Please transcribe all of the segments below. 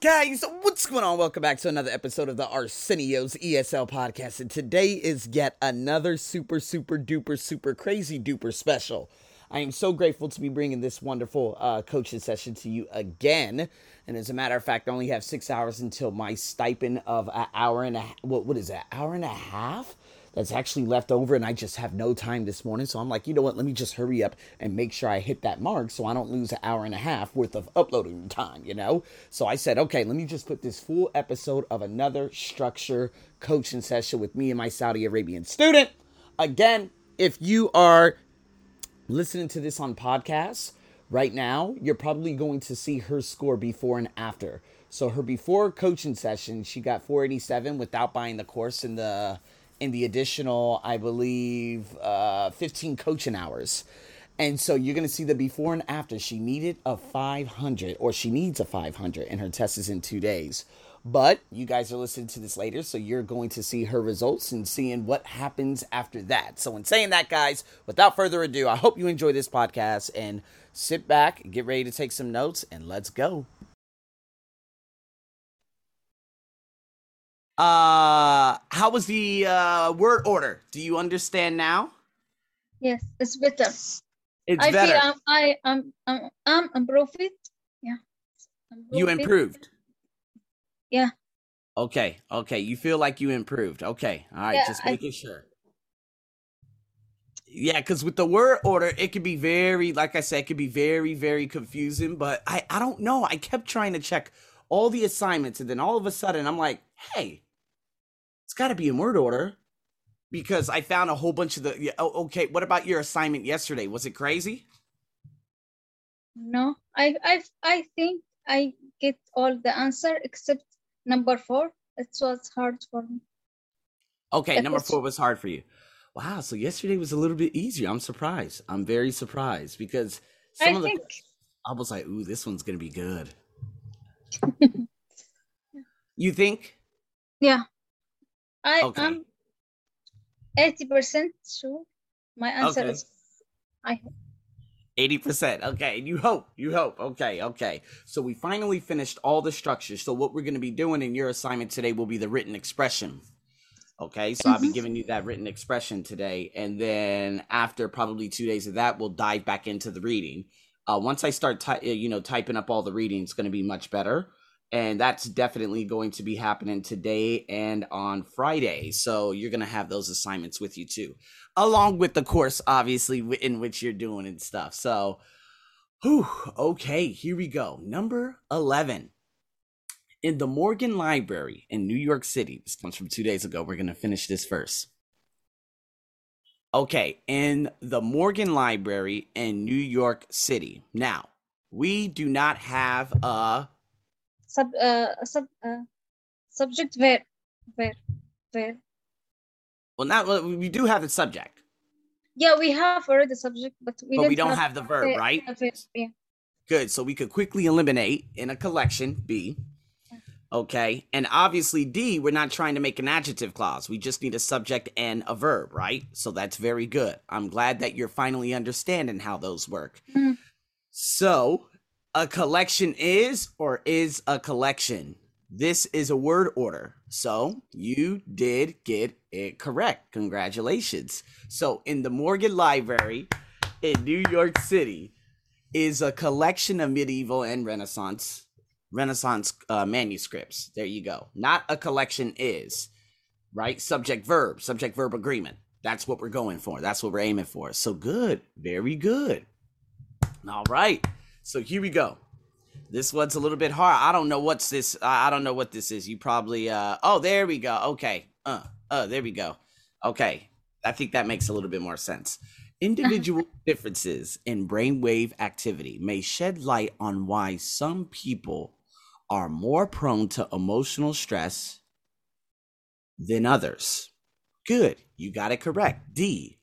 Guys, what's going on? Welcome back to another episode of the Arsenio's ESL podcast. And today is yet another super, super duper, super crazy duper special. I am so grateful to be bringing this wonderful uh, coaching session to you again. And as a matter of fact, I only have six hours until my stipend of an hour and a what what is that? Hour and a half that's actually left over and I just have no time this morning. So I'm like, you know what? Let me just hurry up and make sure I hit that mark so I don't lose an hour and a half worth of uploading time, you know? So I said, okay, let me just put this full episode of another structure coaching session with me and my Saudi Arabian student. Again, if you are listening to this on podcasts right now, you're probably going to see her score before and after. So her before coaching session, she got 487 without buying the course in the in the additional, I believe, uh, 15 coaching hours. And so you're going to see the before and after. She needed a 500, or she needs a 500, and her test is in two days. But you guys are listening to this later, so you're going to see her results and seeing what happens after that. So, in saying that, guys, without further ado, I hope you enjoy this podcast and sit back, get ready to take some notes, and let's go. Uh, how was the uh, word order? Do you understand now? Yes, it's better. It's I better. feel I'm, I am I'm, I'm improved. Yeah. you improved. Yeah. Okay. Okay. You feel like you improved. Okay. All right. Yeah, just I- making sure. Yeah, because with the word order, it could be very, like I said, it could be very, very confusing. But I, I don't know. I kept trying to check all the assignments, and then all of a sudden, I'm like, hey, got to be in word order because I found a whole bunch of the. Yeah, oh, okay. What about your assignment yesterday? Was it crazy? No, I I I think I get all the answer except number four. It was hard for me. Okay, number was- four was hard for you. Wow, so yesterday was a little bit easier. I'm surprised. I'm very surprised because some I of the think I was like, ooh, this one's gonna be good. you think? yeah. I Okay. am eighty percent sure. My answer Okay. is I hope. 80%. Okay. And You hope. You hope. Okay. Okay. So we finally finished all the structures. So what we're going to be doing in your assignment today will be the written expression. Okay. So I'll be Mhm. giving you that written expression today. And then after probably two days of that, we'll dive back into the reading. Uh, once I start, ty- you know, typing up all the reading, it's going to be much better. And that's definitely going to be happening today and on Friday. So you're going to have those assignments with you too along with the course obviously in which you're doing and stuff. So whew, okay here we go. Number 11 in the morgan library in new york city this comes from two days ago we're going to finish this verse okay in the morgan library in new york city. Now we do not have a Sub uh sub uh subject where where where well not well, we do have the subject yeah we have already the subject but we but we don't don't have the verb the- right verb, yeah. Good. So we could quickly eliminate in a collection B. Okay. And obviously D, we're not trying to make an adjective clause. We just need a subject and a verb, right? So that's very good. I'm glad that you're finally understanding how those work. Mhm. So a collection is or is a collection. This is a word order. So you did get it correct. Congratulations. So in the Morgan Library in New York City, is a collection of medieval and Renaissance Renaissance uh, manuscripts. There you go. Not a collection is right subject verb subject verb agreement. That's what we're going for. That's what we're aiming for. So good, very good. All right. So here we go. This one's a little bit hard. I don't know what's this. I don't know what this is. You probably. uh Oh, there we go. Okay. Uh. Uh. There we go. Okay. I think that makes a little bit more sense. Individual differences in brainwave activity may shed light on why some people are more prone to emotional stress than others. Good. You got it correct. D.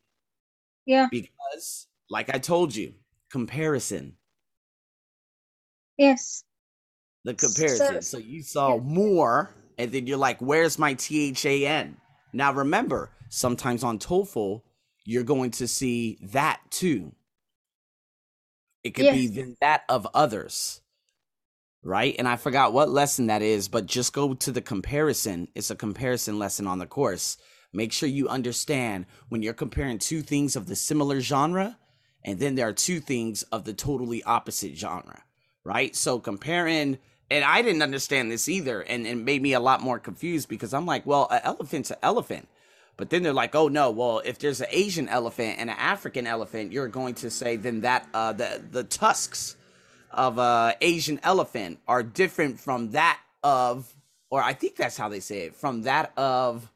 yeah Because, like I told you, comparison. Yes The comparison. So, you saw more, and then you're like, where's my T H A N? Now, remember, sometimes on TOEFL, you're going to see that too. It could be Yes. than that of others. right? And I forgot what lesson that is, but just go to the comparison. It's a comparison lesson on the course. Make sure you understand when you're comparing two things of the similar genre, and then there are two things of the totally opposite genre, right? So comparing, and I didn't understand this either, and it made me a lot more confused because I'm like, well, an elephant's an elephant. But then they're like, oh no, well, if there's an Asian elephant and an African elephant, you're going to say then that uh, the the tusks of a Asian elephant are different from that of, or I think that's how they say it, from that of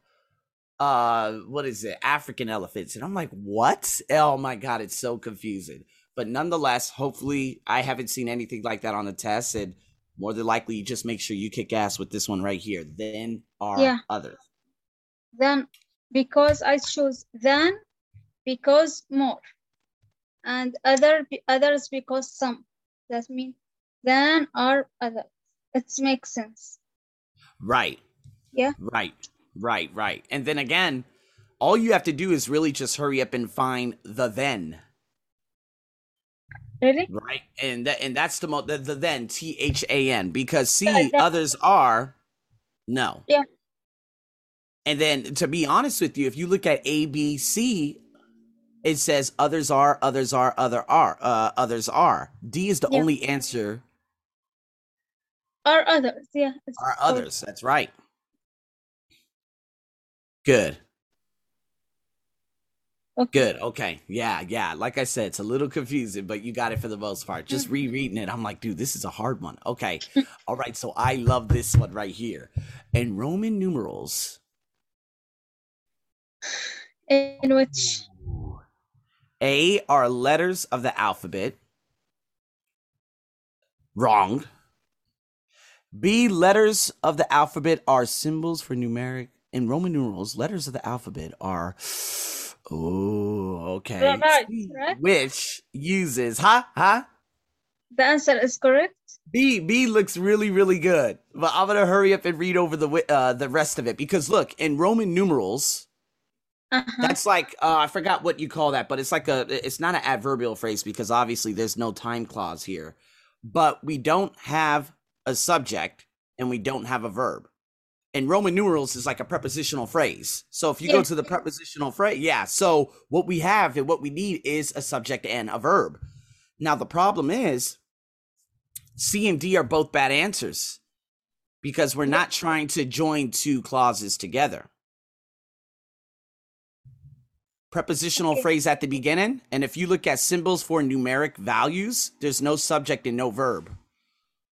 uh what is it african elephants and i'm like what oh my god it's so confusing but nonetheless hopefully i haven't seen anything like that on the test and more than likely you just make sure you kick ass with this one right here then are yeah. others then because i choose then because more and other others because some. That means then are others it makes sense. Right. Yeah. Right. Right, right. And then again, all you have to do is really just hurry up and find the then. Really? Right, and that and that's the mo the, the then T H A N because see yeah, others are no. Yeah. And then to be honest with you, if you look at A B C, it says others are, others are, other are, uh, others are. D is the yeah. only answer. Are others? Yeah. Are others? That's right. Good. Good. Okay. Yeah. Yeah. Like I said, it's a little confusing, but you got it for the most part. Just mm-hmm. rereading it, I'm like, dude, this is a hard one. Okay. All right. So I love this one right here. In Roman numerals. In which? A are letters of the alphabet. Wrong. B letters of the alphabet are symbols for numeric in Roman numerals, letters of the alphabet are oh okay, right, right. which uses huh huh. The answer is correct. B B looks really really good, but I'm gonna hurry up and read over the uh, the rest of it because look in Roman numerals. Uh-huh. That's like uh, I forgot what you call that, but it's like a it's not an adverbial phrase because obviously there's no time clause here, but we don't have a subject and we don't have a verb and Roman numerals is like a prepositional phrase. So if you yeah. go to the prepositional phrase, yeah. So what we have and what we need is a subject and a verb. Now the problem is C and D are both bad answers because we're not trying to join two clauses together. Prepositional okay. phrase at the beginning, and if you look at symbols for numeric values, there's no subject and no verb.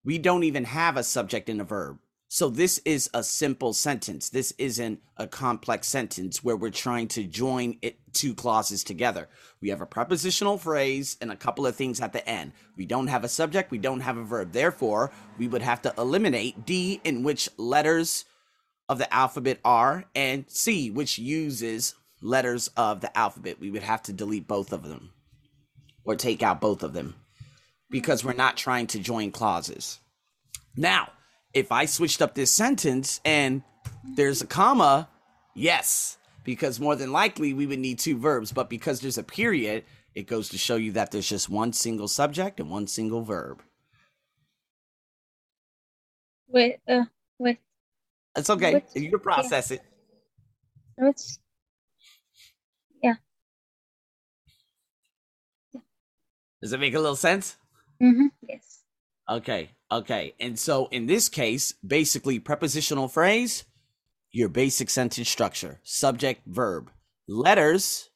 We don't even have a subject and a verb. So this is a simple sentence. This isn't a complex sentence where we're trying to join it two clauses together. We have a prepositional phrase and a couple of things at the end. We don't have a subject, we don't have a verb. Therefore, we would have to eliminate D in which letters of the alphabet are and C which uses letters of the alphabet. We would have to delete both of them or take out both of them because we're not trying to join clauses. Now, if I switched up this sentence and there's a comma, yes, because more than likely we would need two verbs. But because there's a period, it goes to show you that there's just one single subject and one single verb. Wait, uh, wait. It's okay. You can process yeah. it. Yeah. Does it make a little sense? Mm-hmm. Yes. Okay. Okay. And so in this case, basically prepositional phrase, your basic sentence structure, subject, verb. Letters,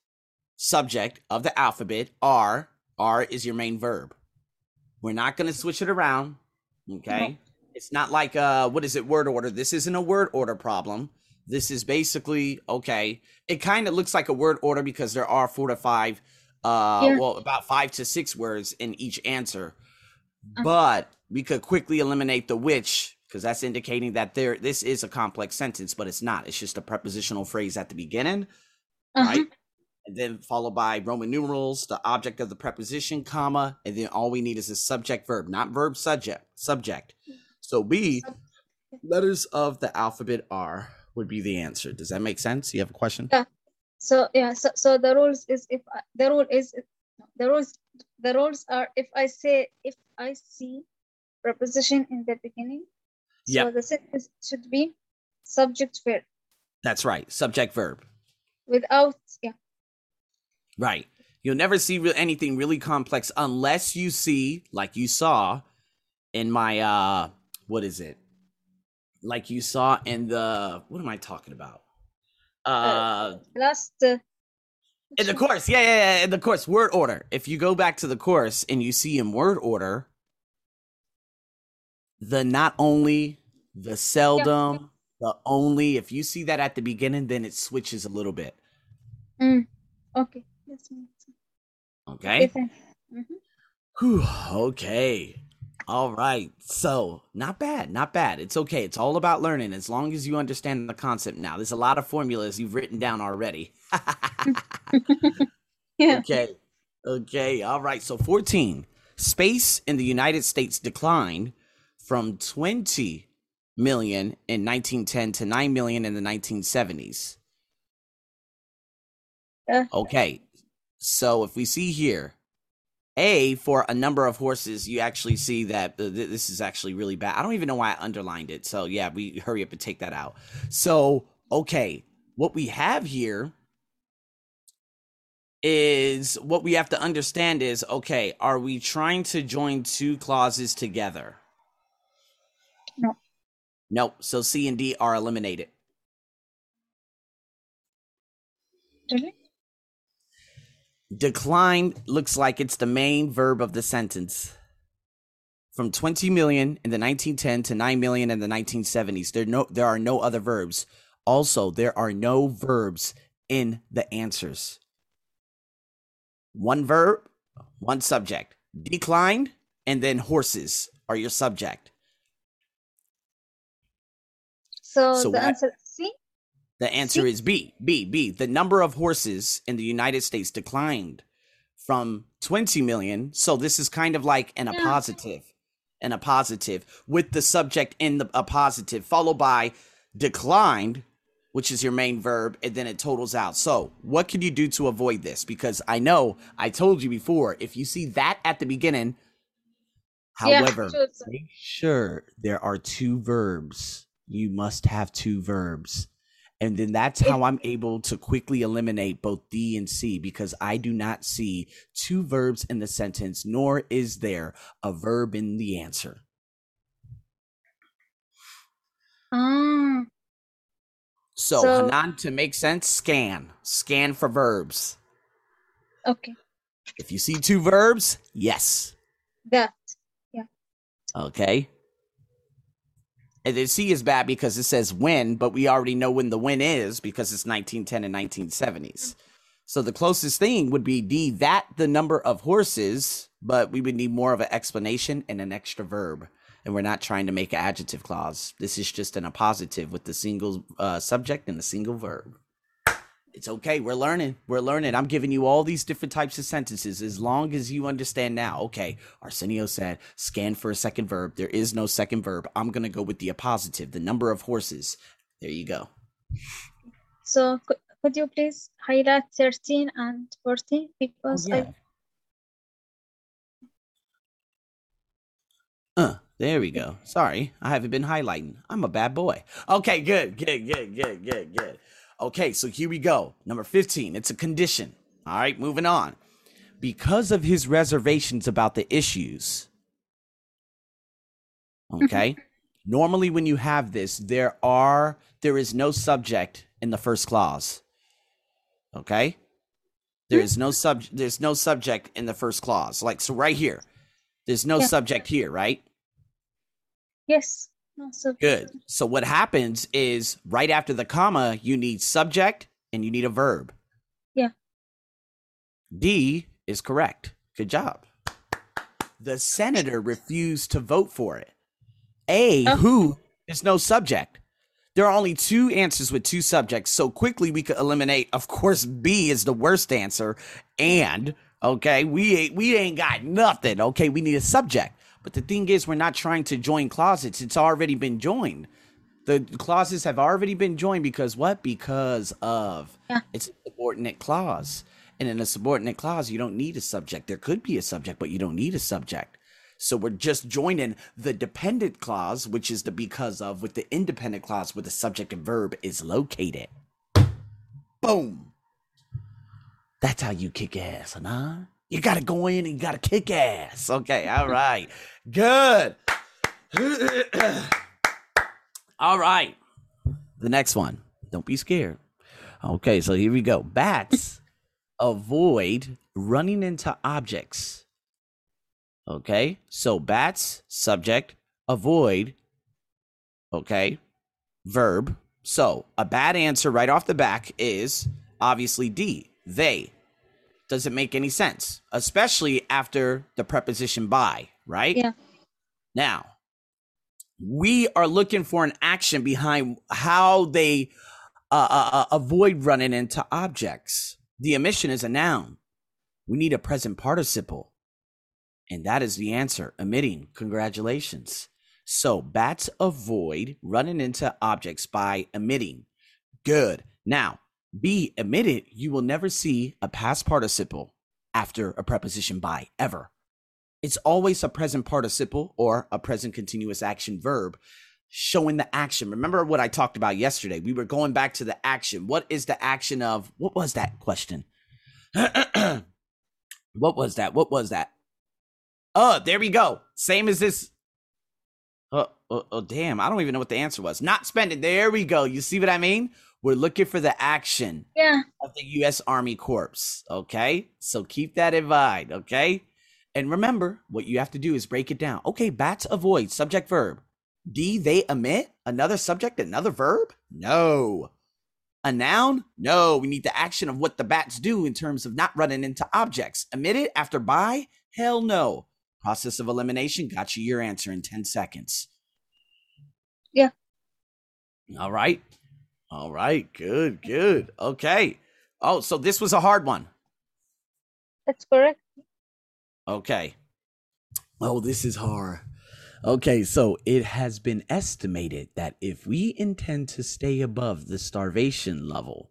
subject of the alphabet are, R is your main verb. We're not going to switch it around. Okay. It's not like uh what is it word order. This isn't a word order problem. This is basically okay. It kind of looks like a word order because there are four to five uh yeah. well about 5 to 6 words in each answer. Uh-huh. But we could quickly eliminate the which because that's indicating that there this is a complex sentence, but it's not. It's just a prepositional phrase at the beginning, uh-huh. right? And then followed by Roman numerals, the object of the preposition, comma, and then all we need is a subject verb, not verb subject. Subject. So B, letters of the alphabet R would be the answer. Does that make sense? You have a question? Yeah. So yeah. So so the rules is if I, the rule is the rules the rules are if I say if I see preposition in the beginning. So the sentence should be subject verb That's right. Subject verb. without yeah. Right. You'll never see re- anything really complex unless you see, like you saw in my, uh, what is it? Like you saw in the, what am I talking about? Uh, Last uh, in the course. Yeah, yeah, yeah. In the course, word order. If you go back to the course and you see in word order, the not only, the seldom, the only, if you see that at the beginning, then it switches a little bit. Mm, okay. Okay. Okay. Mhm. Whew, okay. All right. So, not bad. Not bad. It's okay. It's all about learning as long as you understand the concept now. There's a lot of formulas you've written down already. Yeah. okay. Okay. All right. So, 14. Space in the United States declined from 20 million in 1910 to 9 million in the 1970s. Uh. Okay. So, if we see here, a for a number of horses, you actually see that th- this is actually really bad. I don't even know why I underlined it. So yeah, we hurry up and take that out. So okay, what we have here is what we have to understand is okay, are we trying to join two clauses together? No. Nope. So C and D are eliminated. Really? Decline looks like it's the main verb of the sentence. From 20 million in the 1910 to 9 million in the 1970s, there no there are no other verbs. Also, there are no verbs in the answers. One verb, one subject. Declined and then horses are your subject. So, So the what- answer C. The answer See? is B. B. B. The number of horses in the United States declined from 20 million. So this is kind of like an Yeah. appositive, an appositive with the subject in the appositive, followed by declined, which is your main verb, and then it totals out. So what can you do to avoid this? Because I know I told you before, if you see that at the beginning, Yeah, however, make sure there are two verbs. You must have two verbs. And then that's how I'm able to quickly eliminate both D and C because I do not see two verbs in the sentence, nor is there a verb in the answer. Ah, So, So- Hanan, to make sense, scan. Scan for verbs. okay. If you see two verbs, yes. That. Yeah. Okay. And then C is bad because it says when, but we already know when the when is because it's 1910 and 1970s. So the closest thing would be D, that the number of horses, but we would need more of an explanation and an extra verb. And we're not trying to make an adjective clause. This is just an appositive with the single uh, subject and a single verb. It's okay. We're learning. We're learning. I'm giving you all these different types of sentences as long as you understand now. Okay, Arsenio said, scan for a second verb. There is no second verb. I'm going to go with the appositive, the number of horses. There you go. So could, could you please highlight 13 and 14 because I Uh, there we go. Sorry, I haven't been highlighting. I'm a bad boy. Okay, good, good, good, good, good, good. Okay, so here we go. Number 15. It's a condition. All right, moving on. Because of his reservations about the issues. Okay. Mm-hmm. Normally when you have this, there are there is no subject in the first clause. Okay? There is no mm-hmm. sub there's no subject in the first clause. Like so right here. There's no Yeah. subject here, right? yes. So Good. So what happens is right after the comma, you need subject and you need a verb. Yeah. D is correct. Good job. The senator refused to vote for it. A, Oh. who is no subject. There are only two answers with two subjects. So quickly we could eliminate, of course, B is the worst answer. And okay, we ain't we ain't got nothing. Okay, we need a subject. But the thing is, we're not trying to join clauses. It's already been joined. The clauses have already been joined because what? Because of Yeah. it's a subordinate clause. And in a subordinate clause, you don't need a subject. There could be a subject, but you don't need a subject. So we're just joining the dependent clause, which is the because of, with the independent clause where the subject and verb is located. Boom. That's how you kick ass, huh? You gotta go in and you gotta kick ass. Okay, all right. Good. all right. The next one. Don't be scared. Okay, so here we go. Bats avoid running into objects. Okay, so bats, subject, avoid. Okay, verb. So a bad answer right off the back is obviously D. They. Doesn't make any sense, especially after the preposition by, right? Yeah. Now, we are looking for an action behind how they uh, uh, uh, avoid running into objects. The omission is a noun. We need a present participle. And that is the answer emitting. Congratulations. So bats avoid running into objects by emitting. Good. Now, be emitted, you will never see a past participle after a preposition by ever. It's always a present participle or a present continuous action verb showing the action. Remember what I talked about yesterday? We were going back to the action. What is the action of what was that question? what was that? What was that? Oh, there we go. Same as this. Oh, oh, oh, damn. I don't even know what the answer was. Not spending. There we go. You see what I mean? We're looking for the action Yeah. of the U.S. Army Corps. Okay. So keep that in mind. Okay. And remember, what you have to do is break it down. Okay. Bats avoid subject verb. D, they emit another subject, another verb? No. A noun? No. We need the action of what the bats do in terms of not running into objects. Emit it after by? Hell no. Process of elimination got you your answer in 10 seconds. Yeah. All right. All right. Good, good. Okay. Oh, so this was a hard one. That's correct. Okay. Oh, this is hard. Okay, so it has been estimated that if we intend to stay above the starvation level,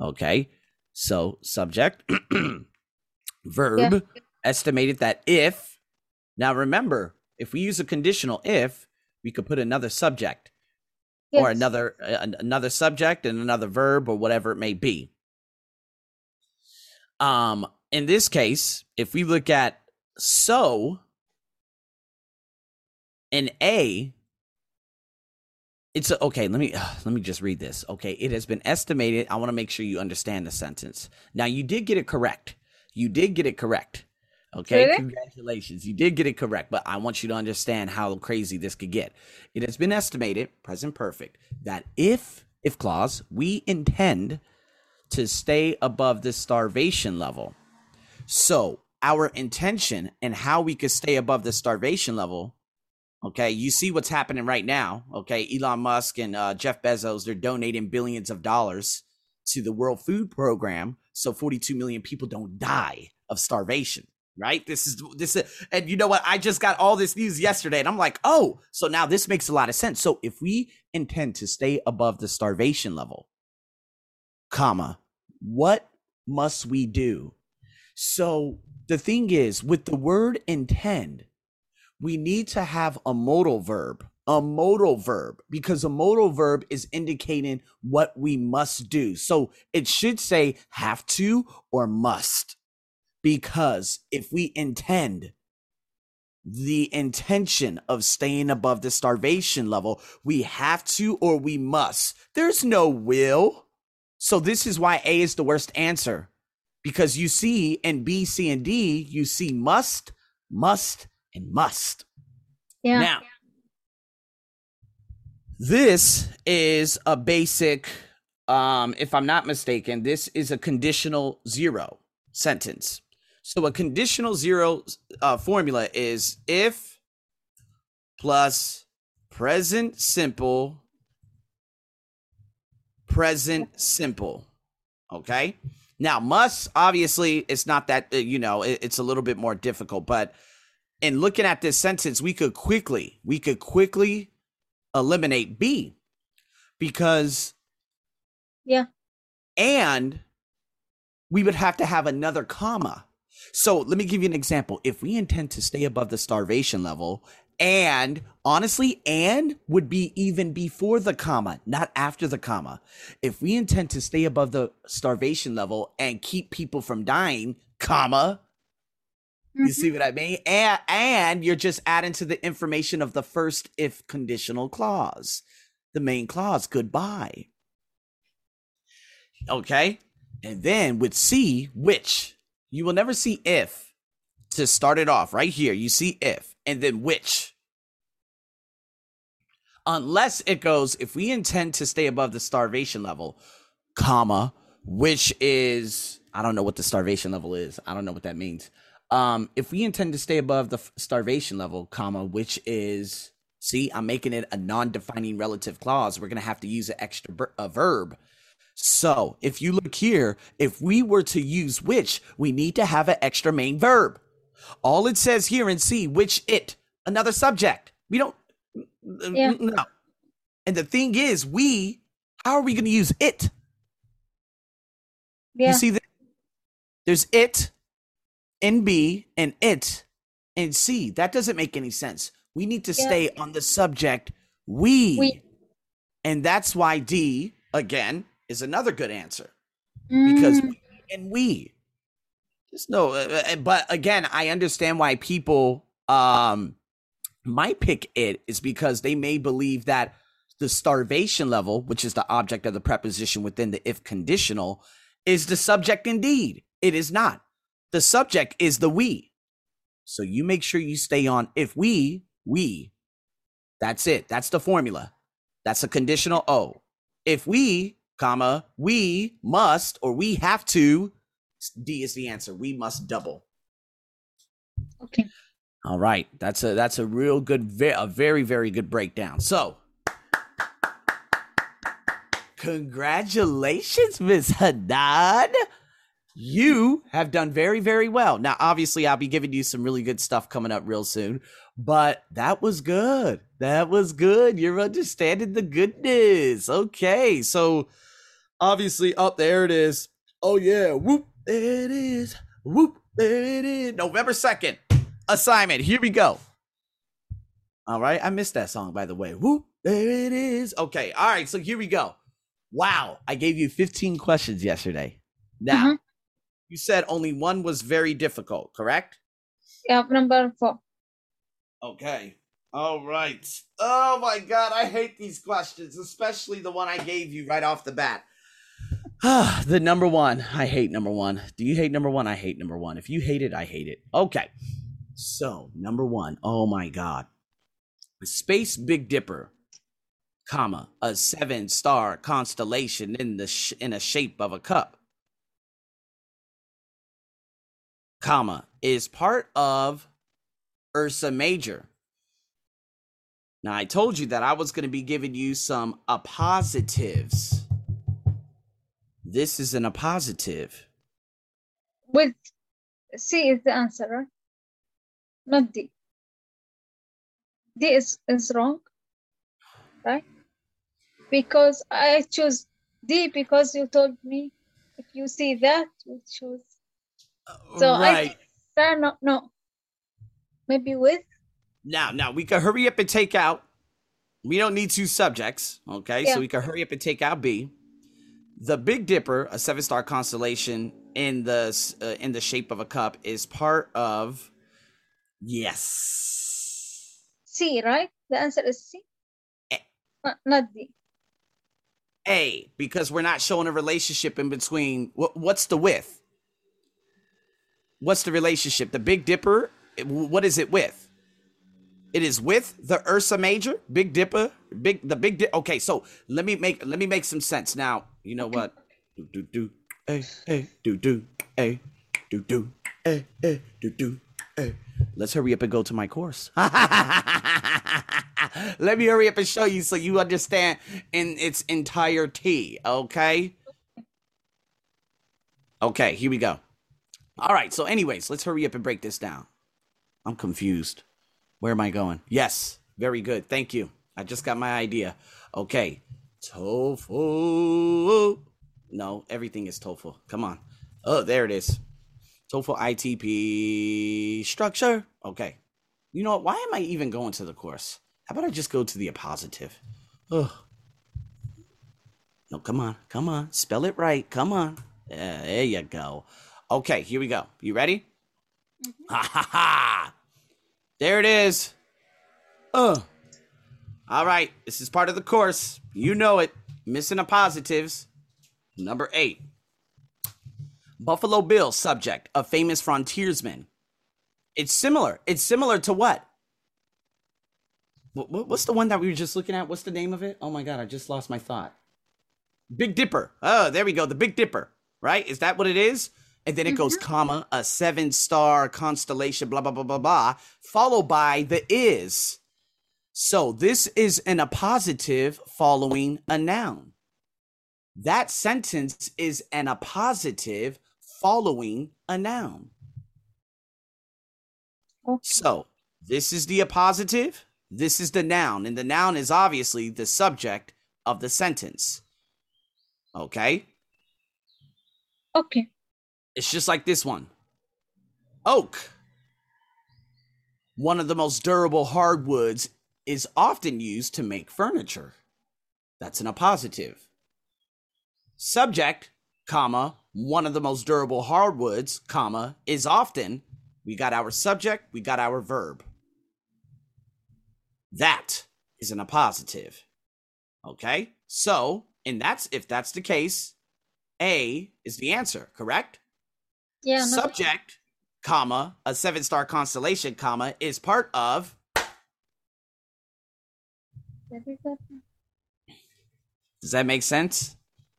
okay, so subject, verb, Yeah. estimated that if, now remember, if we use a conditional if, we could put another subject or another uh, another subject and another verb or whatever it may be. Um, in this case, if we look at so in A, it's a, okay. Let me let me just read this. Okay, it has been estimated. I want to make sure you understand the sentence. Now, you did get it correct. You did get it correct. Okay, Really? congratulations. You did get it correct, but I want you to understand how crazy this could get. It has been estimated, present perfect, that if if clause, we intend to stay above the starvation level. So, our intention and how we could stay above the starvation level Okay, you see what's happening right now. Okay, Elon Musk and uh, Jeff Bezos, they're donating billions of dollars to the World Food Program so 42 million people don't die of starvation. Right? This is this is, and you know what? I just got all this news yesterday, and I'm like, oh, so now this makes a lot of sense. So if we intend to stay above the starvation level, comma, what must we do? So the thing is, with the word intend, we need to have a modal verb, a modal verb, because a modal verb is indicating what we must do. So it should say have to or must, because if we intend the intention of staying above the starvation level, we have to or we must. There's no will. So this is why A is the worst answer. Because you see in B, C, and D, you see must, must, and must. Yeah. Now, this is a basic, um, if I'm not mistaken, this is a conditional zero sentence. So a conditional zero uh, formula is if plus present simple, present simple. Okay. Now, must obviously it's not that uh, you know it- it's a little bit more difficult, but in looking at this sentence, we could quickly we could quickly eliminate B because Yeah. and we would have to have another comma. So let me give you an example. If we intend to stay above the starvation level, and honestly, and would be even before the comma, not after the comma. If we intend to stay above the starvation level and keep people from dying, comma, you Mhm. see what I mean? And, and you're just adding to the information of the first if conditional clause, the main clause, goodbye. Okay. And then with C, which you will never see if to start it off right here. You see if and then which. Unless it goes, if we intend to stay above the starvation level, comma, which is, I don't know what the starvation level is. I don't know what that means. Um, if we intend to stay above the starvation level, comma, which is, see, I'm making it a non-defining relative clause. We're gonna have to use an extra ver- a verb. So if you look here, if we were to use which, we need to have an extra main verb. All it says here in C, which it, another subject. We don't, Yeah. no. And the thing is, we, how are we going to use it? Yeah. You see that? There's it in B and it in C. That doesn't make any sense. We need to Yeah. stay on the subject we. We. And that's why D, again, is another good answer because Mm, we and we. Just no, uh, uh, but again, I understand why people um might pick it is because they may believe that the starvation level, which is the object of the preposition within the if conditional, is the subject indeed. It is not. The subject is the we. So you make sure you stay on if we, we. That's it. That's the formula. That's a conditional O. If we, comma, we must or we have to, D is the answer. We must double. okay. All right, that's a that's a real good, a very very good breakdown. So, congratulations, Miss Haddad. You have done very very well. Now, obviously, I'll be giving you some really good stuff coming up real soon, but that was good. That was good. You're understanding the goodness. Okay, so obviously, up there it is. Oh yeah, whoop, there it is. Whoop, there it is. November second assignment. Here we go. All right. I missed that song, by the way. Whoop, there it is. Okay. All right. So here we go. Wow. I gave you 15 questions yesterday. Now, Mhm. you said only one was very difficult, correct? Yeah, number four. Okay. All right. Oh my God. I hate these questions, especially the one I gave you right off the bat. the number one. I hate number one. Do you hate number one? I hate number one. If you hate it, I hate it. Okay. So, number one. Oh my God. Space Big Dipper, comma, a seven star constellation in the sh- in a shape of a cup, comma, is part of Ursa Major. Now, I told you that I was going to be giving you some uh, appositives. This is an appositive. With C is the answer, right? Not D. D is, is wrong, right? Because I choose D because you told me if you see that, you choose. So I uh, no, no. Maybe with Now, now we can hurry up and take out. We don't need two subjects, okay? Yeah. So we can hurry up and take out B. The Big Dipper, a seven-star constellation in the uh, in the shape of a cup, is part of. Yes. C, right? The answer is C. Uh, not D. A, because we're not showing a relationship in between. What, what's the with? What's the relationship? The Big Dipper. What is it with? It is with the Ursa Major, Big Dipper, big the Big Dip. Okay, so let me make let me make some sense now. You know what? Do do do, hey hey, do do, hey, do do, hey hey, do do. Let's hurry up and go to my course. Let me hurry up and show you so you understand in its entirety. Okay. Okay, here we go. All right. So, anyways, let's hurry up and break this down. I'm confused. Where am I going? Yes. Very good. Thank you. I just got my idea. Okay. Tofu. No, everything is tofu. Come on. Oh, there it is. TOEFL ITP structure. Okay. You know what? Why am I even going to the course? How about I just go to the appositive? Ugh. No, come on. Come on. Spell it right. Come on. Yeah, there you go. Okay, here we go. You ready? Mm-hmm. Ha ha ha. There it is. Ugh. All right. This is part of the course. You know it. Missing the positives. Number eight. Buffalo Bill subject, a famous frontiersman. It's similar. It's similar to what? What- What's the one that we were just looking at? What's the name of it? Oh my God, I just lost my thought. Big Dipper. Oh, there we go. The Big Dipper, right? Is that what it is? And then it goes, mm-hmm. comma, a seven star constellation, blah, blah, blah, blah, blah, followed by the is. So this is an appositive following a noun. That sentence is an appositive following a noun. Okay. So this is the appositive, this is the noun, and the noun is obviously the subject of the sentence. Okay? Okay. It's just like this one. Oak. One of the most durable hardwoods is often used to make furniture. That's an appositive. Subject, comma, one of the most durable hardwoods, comma, is often. We got our subject, we got our verb. That is an appositive. Okay? So, and that's if that's the case, A is the answer, correct? Yeah. No, subject, comma, a seven star constellation, comma, is part of. Does that make sense?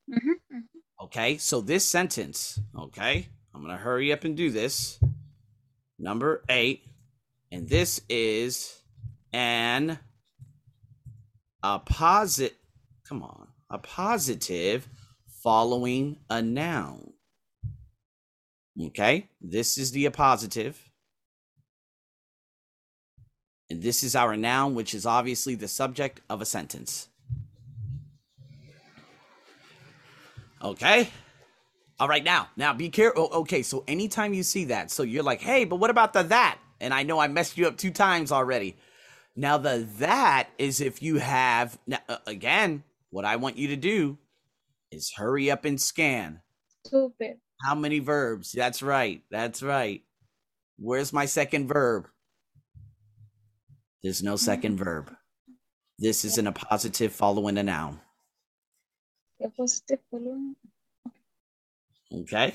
Mhm, mhm. Okay, so this sentence, okay, I'm gonna hurry up and do this. Number eight, and this is an apposit. Come on, a positive following a noun. Okay, this is the appositive. And this is our noun, which is obviously the subject of a sentence. Okay. All right, now, now be careful. Okay, so anytime you see that, so you're like, hey, but what about the that? And I know I messed you up two times already. Now, the that is if you have, now, again, what I want you to do is hurry up and scan. Super. How many verbs? That's right. That's right. Where's my second verb? There's no second mm-hmm. verb. This is in a positive following a noun. The positive following. Okay.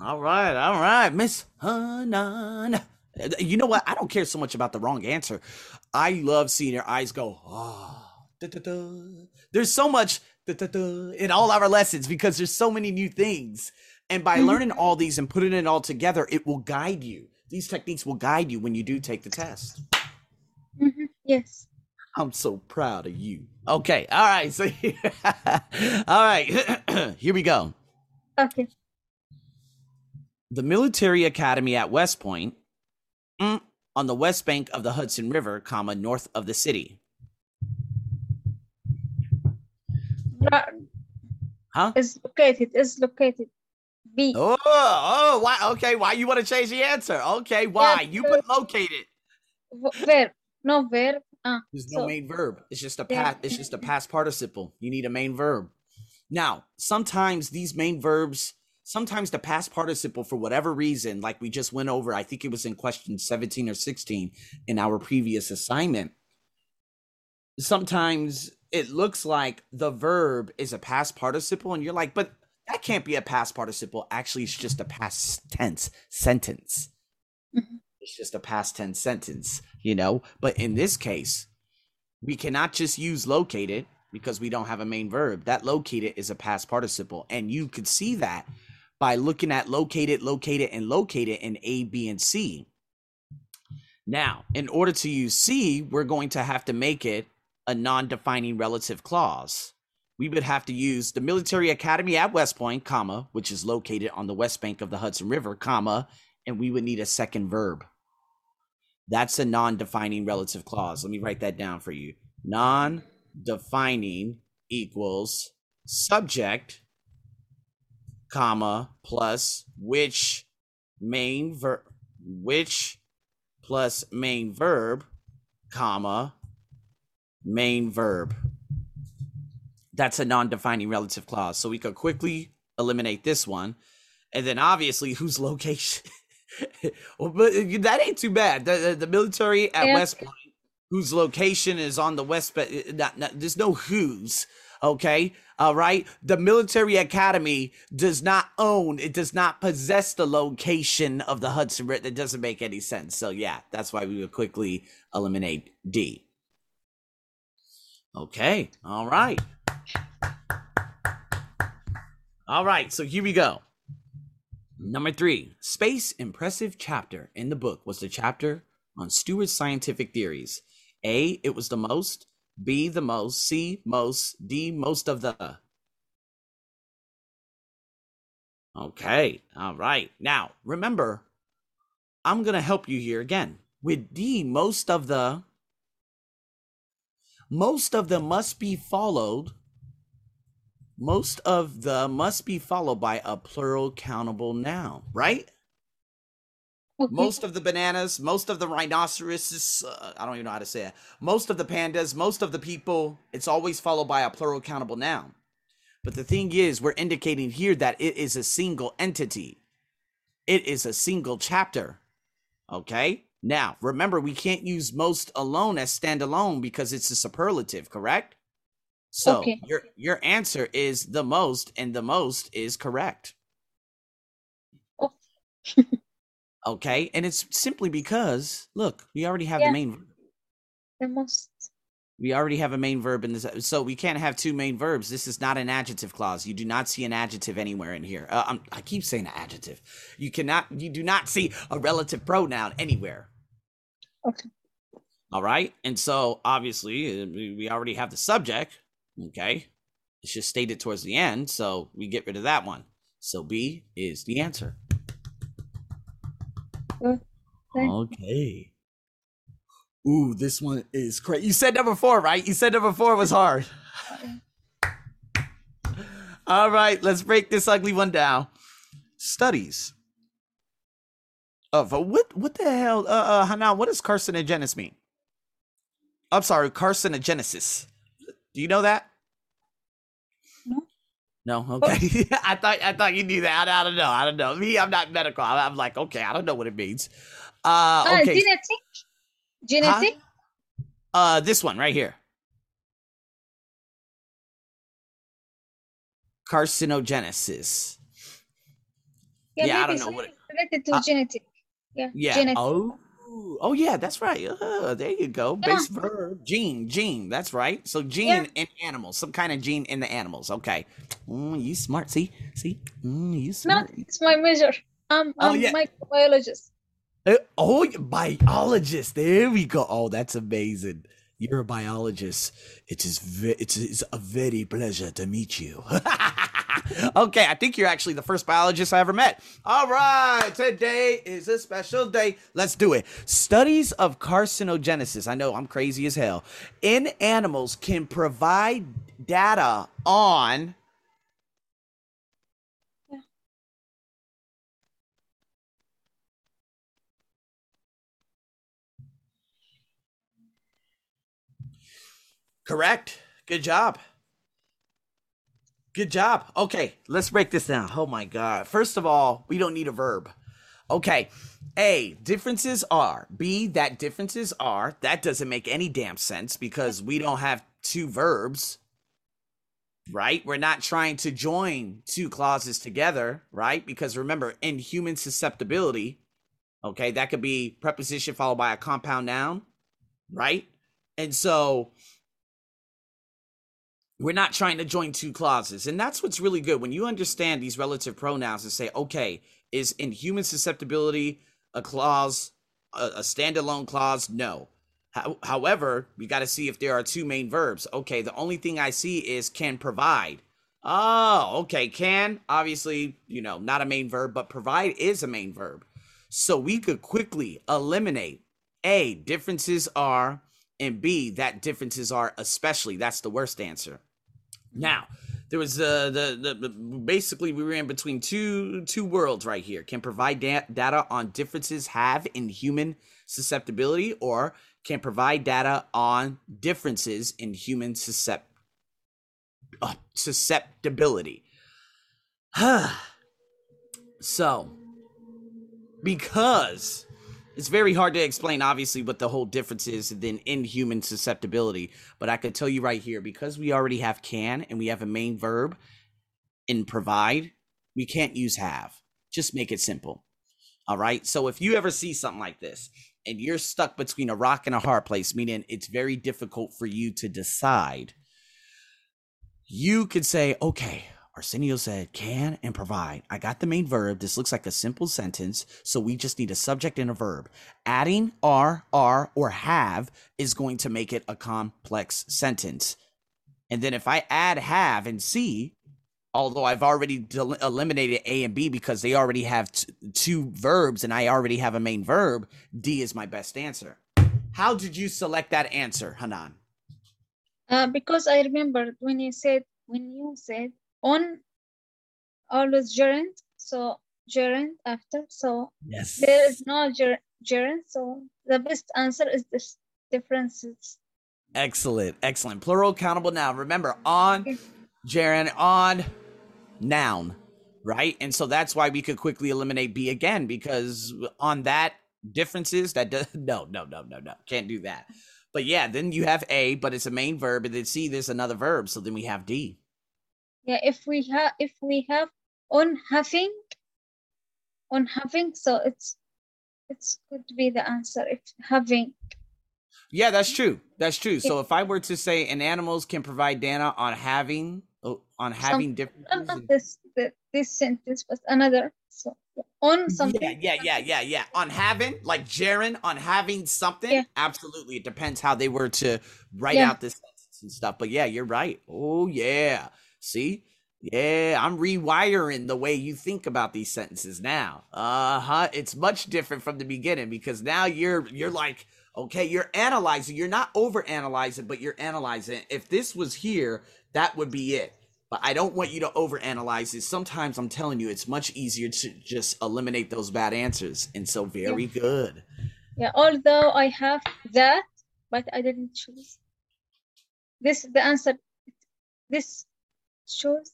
All right, all right, Miss Hanan. You know what? I don't care so much about the wrong answer. I love seeing your eyes go, oh, da, da, da. There's so much in all our lessons because there's so many new things. And by Mhm. learning all these and putting it all together, it will guide you. These techniques will guide you when you do take the test. Mhm, Yes. I'm so proud of you. Okay, all right. So, all right, here we go. Okay. the military academy at West Point, mm, on the west bank of the Hudson River, comma north of the city. Huh? Is located. Is located. B. Oh, oh, why? Okay, why you want to change the answer? Okay, why? You put located. Verb. No verb. Ah. There's no So- main verb. It's just a Yeah. past. It's just a past participle. You need a main verb. Now, sometimes these main verbs, sometimes the past participle, for whatever reason, like we just went over, I think it was in question 17 or 16 in our previous assignment. Sometimes it looks like the verb is a past participle, and you're like, but that can't be a past participle. Actually, it's just a past tense sentence. Mhm. It's just a past tense sentence, you know? But in this case, we cannot just use located because we don't have a main verb. That located is a past participle. And you could see that by looking at located, located, and located in A, B, and C. Now, in order to use C, we're going to have to make it a non defining relative clause. We would have to use the military academy at West Point, comma, which is located on the west bank of the Hudson River, comma, and we would need a second verb. That's a non defining relative clause. Let me write that down for you. Non defining equals subject, comma, plus which main verb, which plus main verb, comma, main verb. That's a non-defining relative clause. So we could quickly eliminate this one. And then obviously whose location well, but uh, that ain't too bad. The, the, military at Yeah. West Point, whose location is on the west, but uh, not, there's no whose. Okay, all right. The military academy does not own, it does not possess the location of the Hudson River. That doesn't make any sense. So yeah, that's why we would quickly eliminate D. Okay, all right. All right, so here we go. Number three, space impressive chapter in the book was the chapter on Stewart's scientific theories. A, it was the most. B, the most. C, most. D, most of the. Okay, all right. Now, remember, I'm going to help you here again. With D, most of the. Most of them must be followed most of the must be followed by a plural countable noun, right? Okay. Most of the bananas, most of the rhinoceroses, uh, I don't even know how to say it. Most of the pandas, most of the people, it's always followed by a plural countable noun. But the thing is, we're indicating here that it is a single entity. It is a single chapter. Okay? Now, remember, we can't use most alone as standalone because it's a superlative, correct? So Okay. your your answer is the most, and the most is correct. Oh. okay, and it's simply because look, we already have Yeah. the main the most. We already have a main verb in this, so we can't have two main verbs. This is not an adjective clause. You do not see an adjective anywhere in here. Uh, I'm, I keep saying adjective. You cannot. You do not see a relative pronoun anywhere. Okay. All right, and so obviously uh, we already have the subject. Okay, it's just stated towards the end, so we get rid of that one. So B is the answer. Okay. Ooh, this one is great. You said number four, right? You said number four was hard. All right, let's break this ugly one down. Studies of uh, what? What the hell? Uh, uh, Hanan, what does carcinogenesis mean? I'm sorry, carcinogenesis. Do you know that? No. No. Okay. I thought I thought you knew that. I, I don't know. I don't know. Me, I'm not medical. I'm, I'm like, okay, I don't know what it means. Uh, okay. Genetic. Genetic. Uh, this one right here. Carcinogenesis. Yeah, I don't maybe know what it- related to Uh, genetic. Yeah. Yeah. Genetic. Oh. Oh yeah, that's right. Uh, there you go. Yeah. Base verb. Gene. Gene. That's right. So gene Yeah. in animals. Some kind of gene in the animals. Okay. Mm, you smart. See. See. Mm, you No, smart. it's my major. I'm, Oh, I'm yeah. microbiologist. Uh, oh, biologist. There we go. Oh, that's amazing. You're a biologist. It is ve- it is a very pleasure to meet you. okay, I think you're actually the first biologist I ever met. All right, today is a special day. Let's do it. Studies of carcinogenesis. I know I'm crazy as hell. In animals can provide data on Correct. Good job. Good job. Okay, let's break this down. Oh my God. First of all, we don't need a verb. Okay. A, differences are. B, that differences are. That doesn't make any damn sense because we don't have two verbs, right? We're not trying to join two clauses together, right? Because remember, in human susceptibility, okay, that could be preposition followed by a compound noun, right? And so we're not trying to join two clauses. And that's what's really good. When you understand these relative pronouns and say, okay, is in human susceptibility a clause, a, a standalone clause? No. How, however, we got to see if there are two main verbs. Okay, the only thing I see is can provide. Oh, okay, can, obviously, you know, not a main verb, but provide is a main verb. So we could quickly eliminate A, differences are, and B, that differences are especially. That's the worst answer. Now, there was uh, the, the the basically we were in between two two worlds right here. Can provide da- data on differences have in human susceptibility, or can provide data on differences in human suscept- uh, susceptibility. so, because it's very hard to explain, obviously, what the whole difference is than inhuman susceptibility. But I could tell you right here because we already have can and we have a main verb in provide, we can't use have. Just make it simple. All right. So if you ever see something like this and you're stuck between a rock and a hard place, meaning it's very difficult for you to decide, you could say, okay, Arsenio said can and provide. I got the main verb. This looks like a simple sentence, so we just need a subject and a verb. Adding are, are, or have is going to make it a complex sentence. And then if I add have and see, although I've already del- eliminated A and B because they already have t- two verbs and I already have a main verb, D is my best answer. How did you select that answer, Hanan? Uh, because I remember when you said when you said on always gerund, so gerund after, so Yes. there is no ger- gerund, so the best answer is this differences. Excellent, excellent. Plural countable noun. Remember, on, Okay. gerund, on, noun, right? And so that's why we could quickly eliminate B again because on that differences that does no, no, no, no, no, can't do that. But yeah, then you have A, but it's a main verb, and then C, there's another verb, so then we have D. Yeah, if we have if we have on having on having, so it's it's could be the answer if having. Yeah, that's true. That's true. So if I were to say, and animals can provide data on having oh, on having differences. Not, not in- this this sentence, was another. So on something. Yeah, yeah, yeah, yeah, yeah. On having, like gerund, on having something. Yeah. Absolutely. It depends how they were to write Yeah. out this sentence and stuff. But yeah, you're right. Oh yeah. See? Yeah, I'm rewiring the way you think about these sentences now. Uh-huh. It's much different from the beginning because now you're you're like, okay, you're analyzing. You're not over analyzing, but you're analyzing. If this was here, that would be it. But I don't want you to over analyze it. Sometimes I'm telling you, it's much easier to just eliminate those bad answers. And so, very good. Yeah, although I have that, but I didn't choose. This the answer. This shows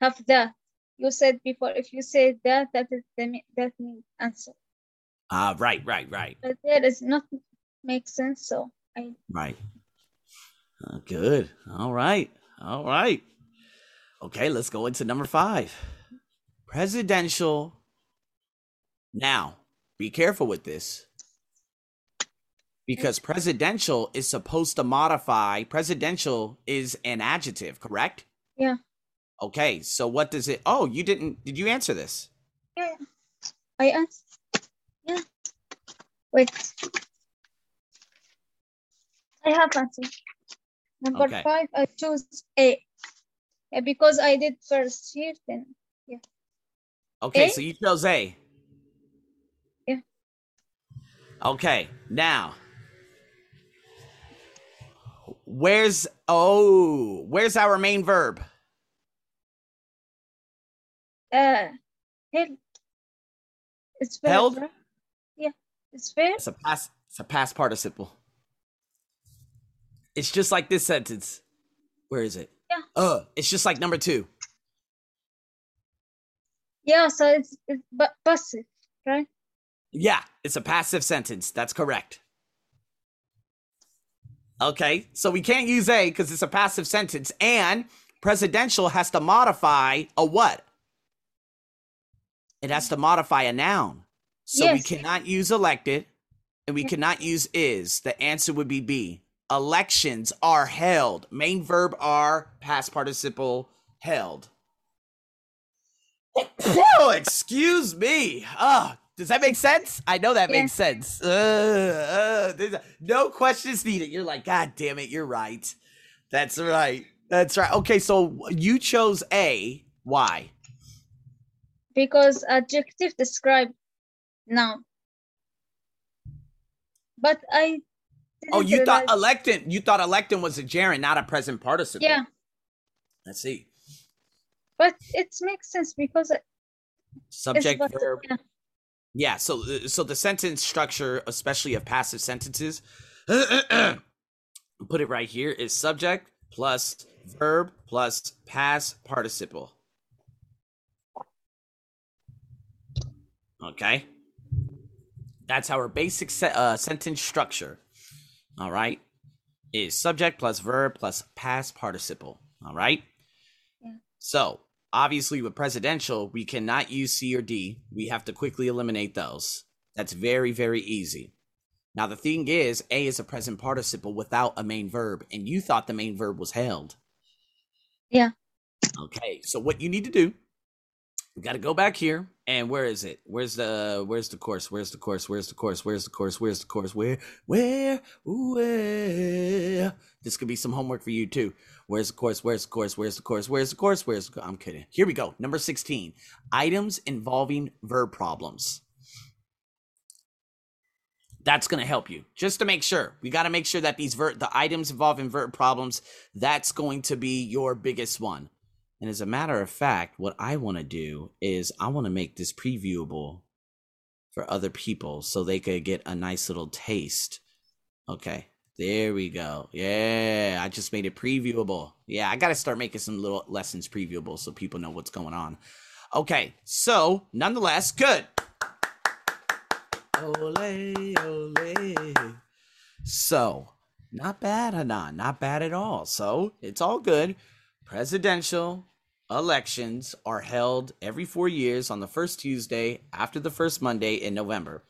have that. You said before, if you say that, that is the that means answer. Ah, right, right, right, But does not make sense. So I right. Uh, good. All right. All right. Okay, let's go into number five. Presidential. Now, be careful with this. Because presidential is supposed to modify, presidential is an adjective, correct? Yeah. Okay, so what does it? Oh, you didn't. Did you answer this? yeah, I asked. Yeah. Wait. I have answered. Number Okay. five, I choose A. Yeah, because I did first here, then Okay, A? so you chose A. Yeah. Okay, now. Where's oh, where's our main verb? Uh held. It's fair, Held? right? Yeah, it's fair. It's a past it's a past participle. It's just like this sentence. Where is it? Yeah. Uh, it's just like number 2. Yeah, so it's it's but passive, right? Yeah, it's a passive sentence. That's correct. Okay, so we can't use a because it's a passive sentence, and presidential has to modify a what? It has to modify a noun. So we cannot use elected and we cannot use is. The answer would be B. Elections are held. Main verb are, past participle held. Oh, excuse me. Oh, does that make sense? I know that Yeah. makes sense. Uh, uh, no questions needed. You're like, God damn it, you're right. That's right. That's right. Okay, so you chose A. Why? Because adjective describe noun. But I Oh, you thought electin. You thought electin was a gerund, not a present participle. yeah, Let's see. but it makes sense because Subject, verb. yeah, Yeah. So, so the sentence structure, especially of passive sentences, put it right here is subject plus verb plus past participle. Okay. That's our basic se- uh, sentence structure. All right. Is subject plus verb plus past participle. All right. Yeah. So obviously with presidential, we cannot use C or D. We have to quickly eliminate those. That's very, very easy. Now the thing is, A is a present participle without a main verb, and you thought the main verb was held. Yeah. Okay, so what you need to do, we got to go back here, and where is it? Where's the where's the course? Where's the course? Where's the course? Where's the course? Where's the course? Where where where? Eh. This could be some homework for you too. Where's the course? Where's the course? Where's the course? Where's the course? Where's the I'm kidding. Here we go. Number 16. Items involving verb problems. That's going to help you. Just to make sure. We got to make sure that these ver- the items involving verb problems, that's going to be your biggest one. And as a matter of fact, what I want to do is I want to make this previewable for other people so they could get a nice little taste. Okay. There we go. Yeah, I just made it previewable. Yeah, I got to start making some little lessons previewable so people know what's going on. Okay, so nonetheless, good. Ole, ole. So, not bad, Hanan. Not bad at all. So, it's all good. Presidential elections are held every four years on the first Tuesday after the first Monday in November.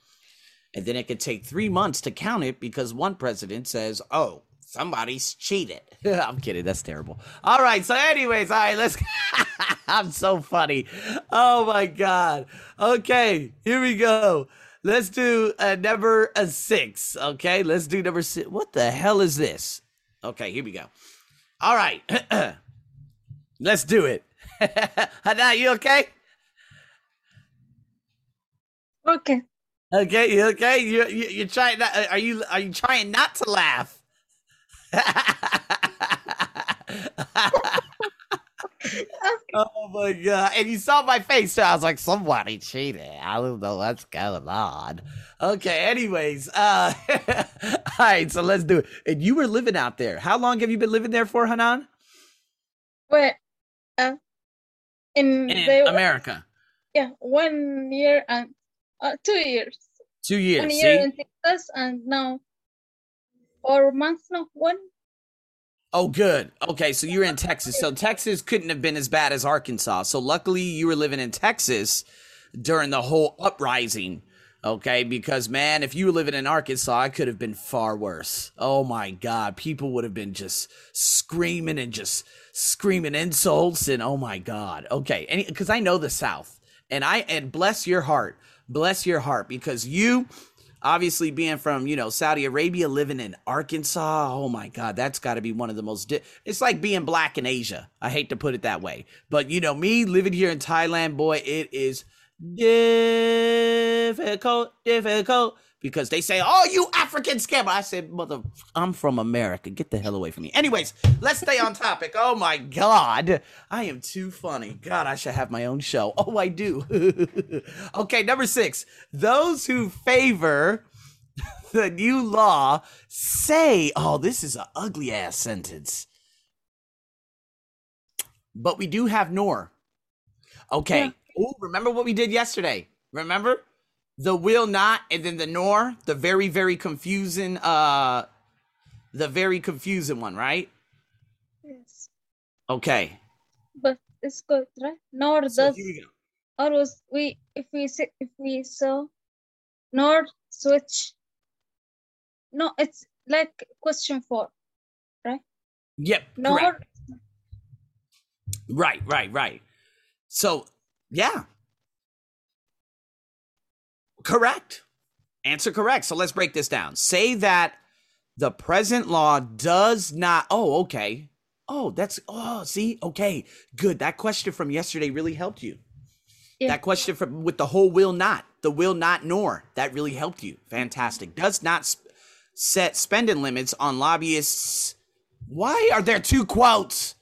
And then it could take three months to count it because one president says, oh, somebody's cheated. I'm kidding. That's terrible. All right. So, anyways, all right, let's. I'm so funny. Oh my God. Okay. Here we go. Let's do a number a six. Okay. Let's do number six. What the hell is this? Okay. Here we go. All right. let's do it. Hannah, you okay? okay. Okay, you okay? You you you're trying not, are you are you trying not to laugh? oh my god! And you saw my face, so I was like, somebody cheated. I don't know what's going on. Okay, anyways, uh all right, so let's do it. And you were living out there. How long have you been living there for, Hanan? Wait. Uh, in, In the America. yeah one year and uh, two years. Two years. one see? in Texas and now four months now. One Oh, good. Okay, so you're in Texas. So Texas couldn't have been as bad as Arkansas. So luckily you were living in Texas during the whole uprising. Okay, because man, if you living in Arkansas, I could have been far worse. Oh my God, people would have been just screaming and just screaming insults and oh my God. Okay, because I know the South, and I and bless your heart, bless your heart, because you obviously being from you know Saudi Arabia, living in Arkansas. Oh my God, that's got to be one of the most. Di- it's like being black in Asia. I hate to put it that way, but you know me living here in Thailand, boy, it is difficult, difficult. Because they say, "Oh, you African scammer." I said, "Mother, I'm from America. Get the hell away from me." Anyways, let's stay on topic. Oh my God, I am too funny. God, I should have my own show. Oh, I do. okay, number six. Those who favor the new law say, "Oh, this is an ugly ass sentence." But we do have nor. Okay. Oh, remember what we did yesterday? Remember? The will not and then the nor, the very very confusing uh the very confusing one, right? yes, Okay. but it's good, right? Nor So does here we go. always we if we say if we saw nor switch. No, it's like question four. right? Yep. Nor Correct. Right, right, right. So, yeah. Correct. Answer correct. So let's break this down. Say that the present law does not. Oh, okay. Oh, that's. Oh, see? Okay. Good. That question from yesterday really helped you. Yeah. That question from with the whole will not, the will not nor, that really helped you. Fantastic. Does not sp- set spending limits on lobbyists. Why are there two quotes?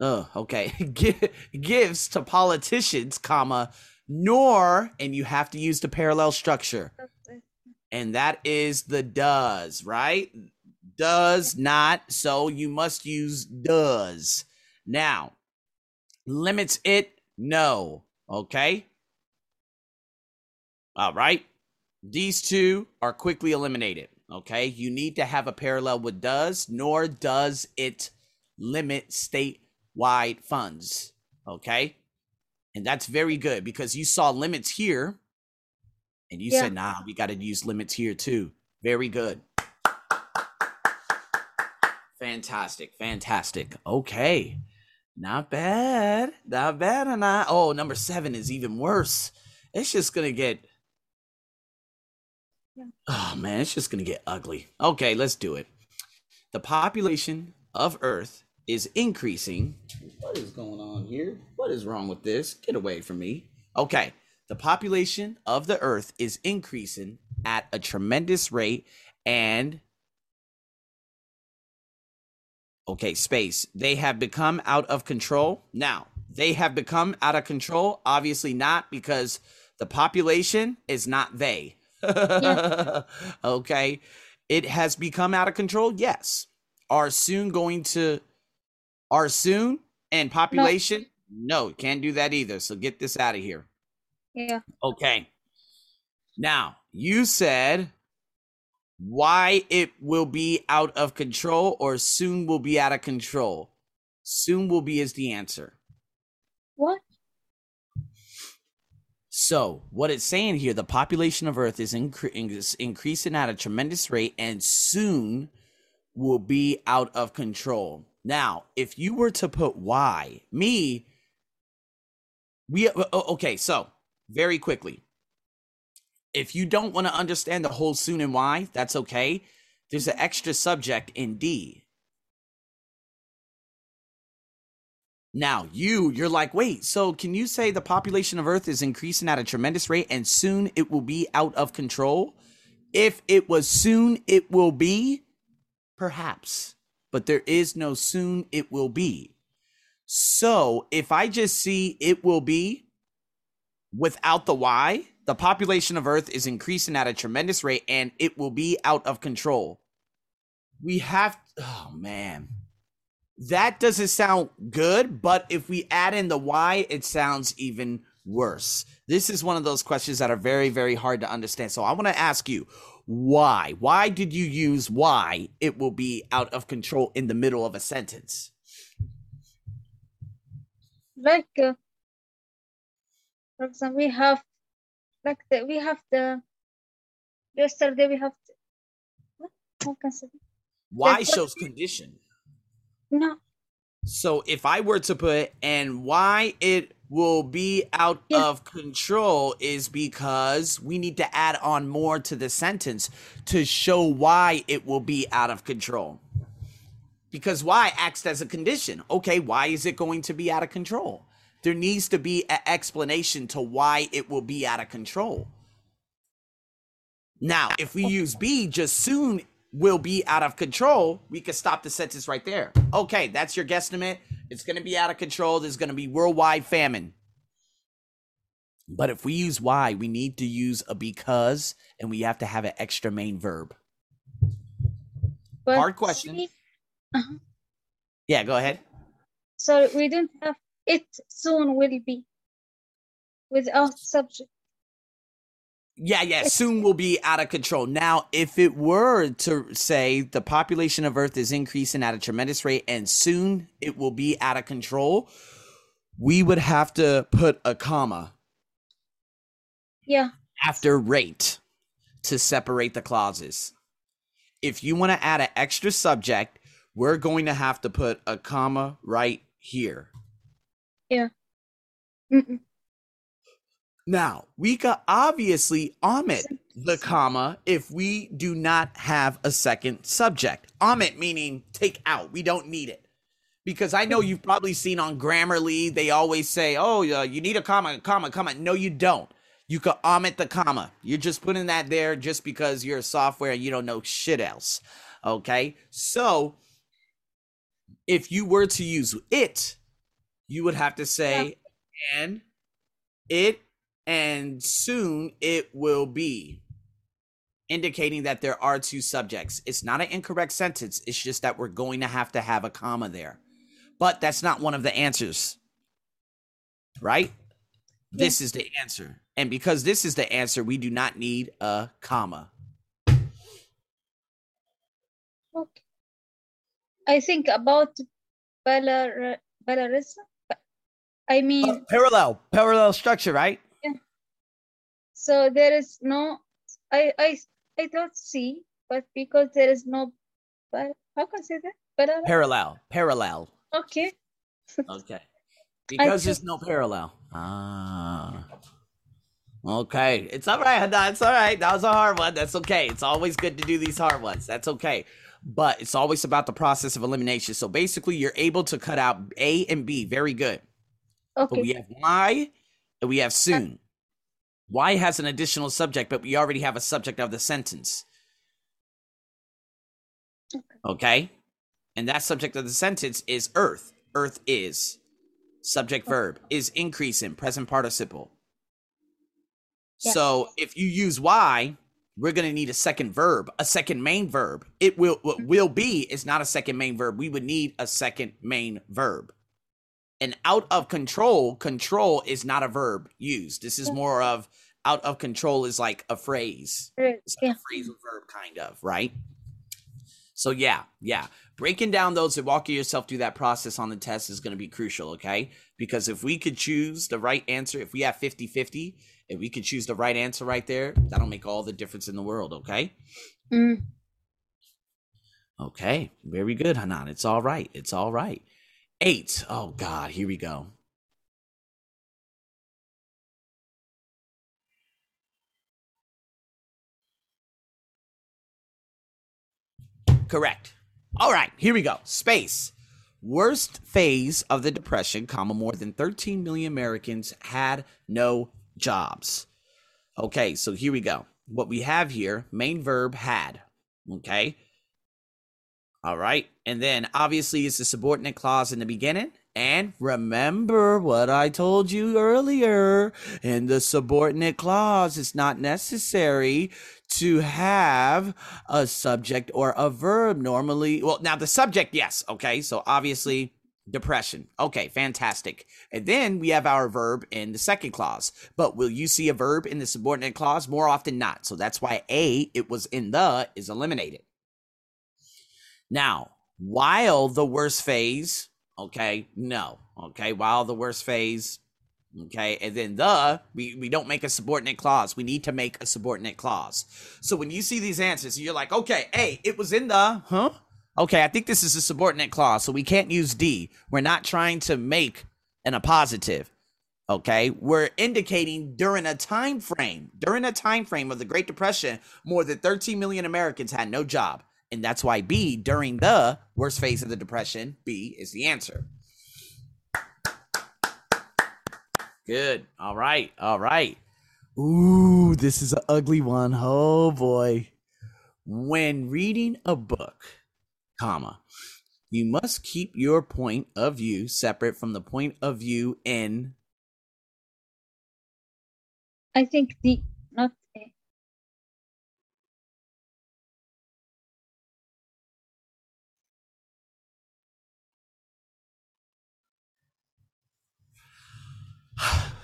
Oh, okay. gives to politicians, comma, nor, and you have to use the parallel structure. And that is the does, right? Does not, so you must use does. Now, limits it, no. Okay? All right. These two are quickly eliminated. Okay. You need to have a parallel with does, nor does it limit statewide funds. Okay. And that's very good because you saw limits here and you yeah. said, nah, we got to use limits here too. Very good. Fantastic. Fantastic. Okay. Not bad. Not bad. And I, oh, number seven is even worse. It's just going to get Oh man, it's just gonna get ugly. Okay, let's do it. The population of Earth is increasing. What is going on here? What is wrong with this? Get away from me. Okay, the population of the Earth is increasing at a tremendous rate, and okay, space. They have become out of control. Now, they have become out of control. Obviously, not because the population is not they yeah. okay. It has become out of control. Yes. Are soon going to are soon and population? No. no, can't do that either. So get this out of here. Yeah. Okay. Now, you said why it will be out of control or soon will be out of control. Soon will be is the answer. What? So, what it's saying here, the population of Earth is incre- increasing at a tremendous rate and soon will be out of control. Now, if you were to put why, me, we, okay, so very quickly, if you don't want to understand the whole soon and why, that's okay. There's an extra subject in D. Now, you, you're like, wait, so can you say the population of Earth is increasing at a tremendous rate and soon it will be out of control? If it was soon it will be, perhaps, but there is no soon it will be. So if I just see it will be without the why, the population of Earth is increasing at a tremendous rate and it will be out of control. We have, oh man that doesn't sound good, but if we add in the why, it sounds even worse. This is one of those questions that are very, very hard to understand. So I want to ask you, why? Why did you use why it will be out of control in the middle of a sentence? Like, uh, for example, we have, like, the, we have the, yesterday we have, the, what? How can say? Why shows condition. No. So if I were to put and why it will be out yeah. of control is because we need to add on more to the sentence to show why it will be out of control. Because why acts as a condition. Okay, why is it going to be out of control? There needs to be an explanation to why it will be out of control. Now, if we use be, just soon will be out of control, we could stop the census right there. Okay, that's your guesstimate. It's going to be out of control. There's going to be worldwide famine. But if we use why, we need to use a because and we have to have an extra main verb. But Hard question. uh-huh. Yeah, go ahead. So we don't have it soon will be without subject. Yeah, yeah, soon will be out of control. Now, if it were to say the population of Earth is increasing at a tremendous rate and soon it will be out of control, we would have to put a comma. Yeah. After rate to separate the clauses. If you want to add an extra subject, we're going to have to put a comma right here. Yeah. Mm-mm. Now, we could obviously omit the comma if we do not have a second subject. Omit meaning take out. We don't need it. Because I know you've probably seen on Grammarly, they always say, oh, uh, you need a comma, comma, comma. No, you don't. You could omit the comma. You're just putting that there just because you're a software and you don't know shit else. Okay? So, if you were to use it, you would have to say and it and soon it will be indicating that there are two subjects. It's not an incorrect sentence. It's just that we're going to have to have a comma there. But that's not one of the answers. Right? This is the answer. And because this is the answer, we do not need a comma. Okay. I think about Belar Belarus. I mean, Uh, parallel, parallel structure, right? So there is no. I I I thought C, but because there is no. But how can I say that? Belarus. Parallel, parallel. Okay. Okay. Because see. there's no parallel. Ah. Okay. It's all right. No, it's all right. That was a hard one. That's okay. It's always good to do these hard ones. That's okay. But it's always about the process of elimination. So basically, you're able to cut out A and B. Very good. Okay. But we have Y and we have soon. Y has an additional subject, but we already have a subject of the sentence. Okay? And that subject of the sentence is earth. Earth is. Subject verb is increase in present participle. Yeah. So if you use Y, we're going to need a second verb, a second main verb. It will what mm-hmm. will be is not a second main verb. We would need a second main verb. And out of control, control is not a verb used. This is more of out of control is like a phrase. It's Yeah. like a phrasal verb, kind of, right? So yeah, yeah. Breaking down those and walking yourself through that process on the test is going to be crucial, okay? Because if we could choose the right answer, if we have 50-50, if we could choose the right answer right there, that'll make all the difference in the world, okay? Mm. Okay, very good, Hanan. It's all right. It's all right. Eight. Oh God, here we go. Correct. All right, here we go. Space. Worst phase of the depression, comma more than 13 million Americans had no jobs. Okay, so here we go. What we have here, main verb had. Okay. All right. And then obviously it's the subordinate clause in the beginning. And remember what I told you earlier. In the subordinate clause, it's not necessary to have a subject or a verb normally. Well, now the subject, yes. Okay. So obviously depression. Okay, fantastic. And then we have our verb in the second clause. But will you see a verb in the subordinate clause? More often not. So that's why A, it was in the, is eliminated. Now, while the worst phase, okay, no. Okay, while the worst phase, okay, and then the, we, we don't make a subordinate clause. We need to make a subordinate clause. So when you see these answers, you're like, okay, A, it was in the, huh? Okay, I think this is a subordinate clause, so we can't use D. We're not trying to make an appositive. Okay, we're indicating during a time frame, during a time frame of the Great Depression, more than 13 million Americans had no job. And that's why B, during the worst phase of the Depression, B is the answer. Good. All right. All right. Ooh, this is an ugly one. Oh boy. When reading a book, comma, you must keep your point of view separate from the point of view in I think D,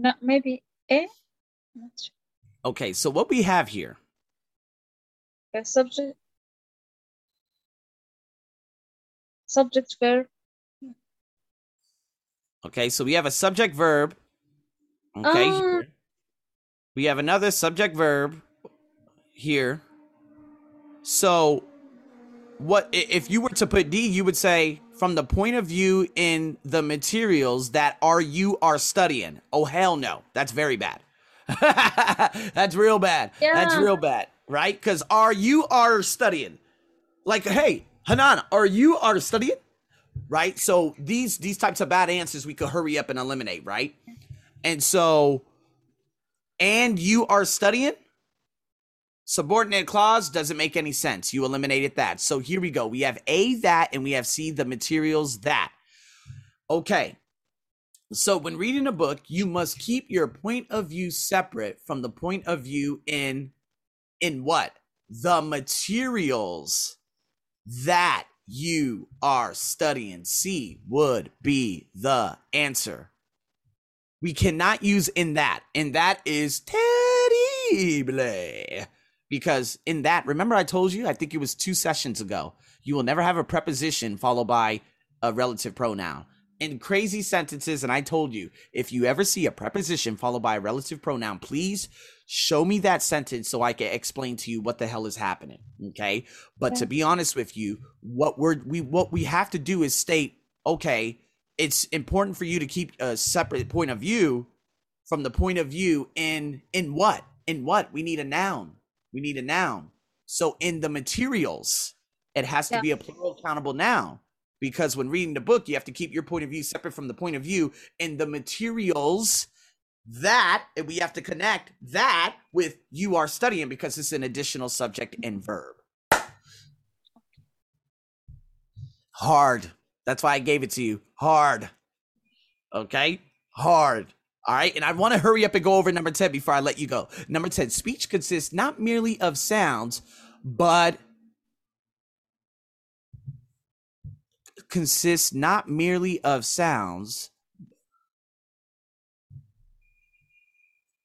No, maybe A. Not sure. Okay, so what we have here, Okay, subject. Subject verb. okay, so we have a subject verb. Okay, ah. here. we have another subject verb here. So, what if you were to put D? You would say from the point of view in the materials that are you are studying. Oh hell no, that's very bad. that's real bad. That's real bad, right? Because are you are studying? Like, hey, Hanan, are you are studying? Right. So these these types of bad answers we could hurry up and eliminate, right? And so, and you are studying. Subordinate clause doesn't make any sense. You eliminated that. So here we go. We have A that and we have C the materials that. Okay. So when reading a book, you must keep your point of view separate from the point of view in in what? The materials that you are studying. C would be the answer. We cannot use in that. And that is terrible. Because in that, remember I told you, I think it was two sessions ago, you will never have a preposition followed by a relative pronoun. In crazy sentences, and I told you, if you ever see a preposition followed by a relative pronoun, please show me that sentence so I can explain to you what the hell is happening. Okay. But to be honest with you, what we're we what we have to do is state, okay, it's important for you to keep a separate point of view from the point of view in in what? In what? We need a noun. We need a noun. So in the materials, it has to Yeah. be a plural countable noun because when reading the book, you have to keep your point of view separate from the point of view in the materials that and we have to connect that with you are studying because it's an additional subject and verb. Hard. That's why I gave it to you. Hard. Okay? Hard. All right. And I want to hurry up and go over number 10 before I let you go. Number 10 speech consists not merely of sounds, but consists not merely of sounds.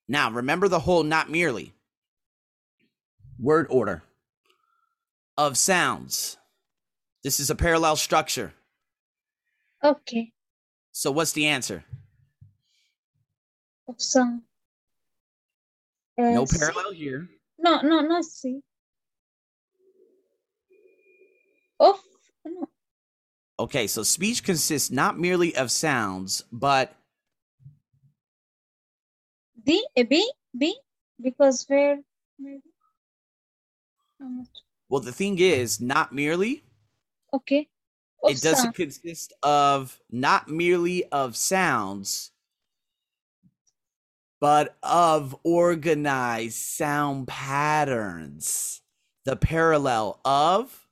Now, remember the whole not merely word order of sounds. This is a parallel structure. Okay. So, what's the answer? Of. Uh, No C- parallel here. No, no, no. C. Of no. Okay, so speech consists not merely of sounds, but D. A B. B. Because where maybe. Well, the thing is, not merely. Okay. Of it doesn't some. consist of not merely of sounds, but of organized sound patterns. The parallel of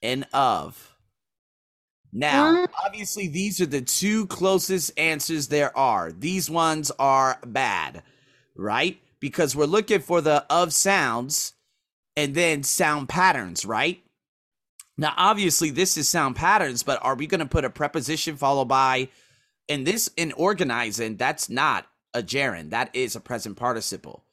and of. Now, obviously, these are the two closest answers there are. These ones are bad, right? Because we're looking for the of sounds and then sound patterns, right? Now, obviously, this is sound patterns, but are we going to put a preposition followed by, in this, in organizing, that's not a gerund. That is a present participle.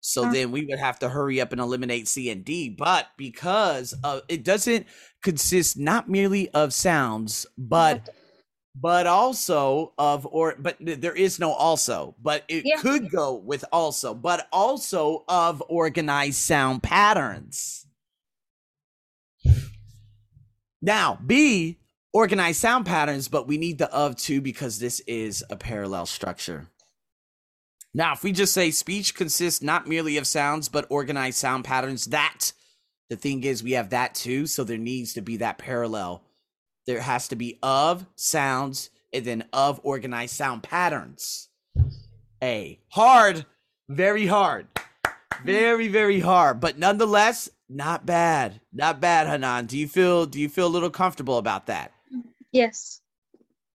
So then we would have to hurry up and eliminate C and D. But because of, it doesn't consist not merely of sounds, but but also of or but there is no also but it Yeah. could go with also but also of organized sound patterns now b organized sound patterns but we need the of too because this is a parallel structure now if we just say speech consists not merely of sounds but organized sound patterns that the thing is we have that too so there needs to be that parallel there has to be of sounds and then of organized sound patterns. A hard, very hard, very very hard, but nonetheless not bad, not bad. Hanan, do you feel do you feel a little comfortable about that? Yes.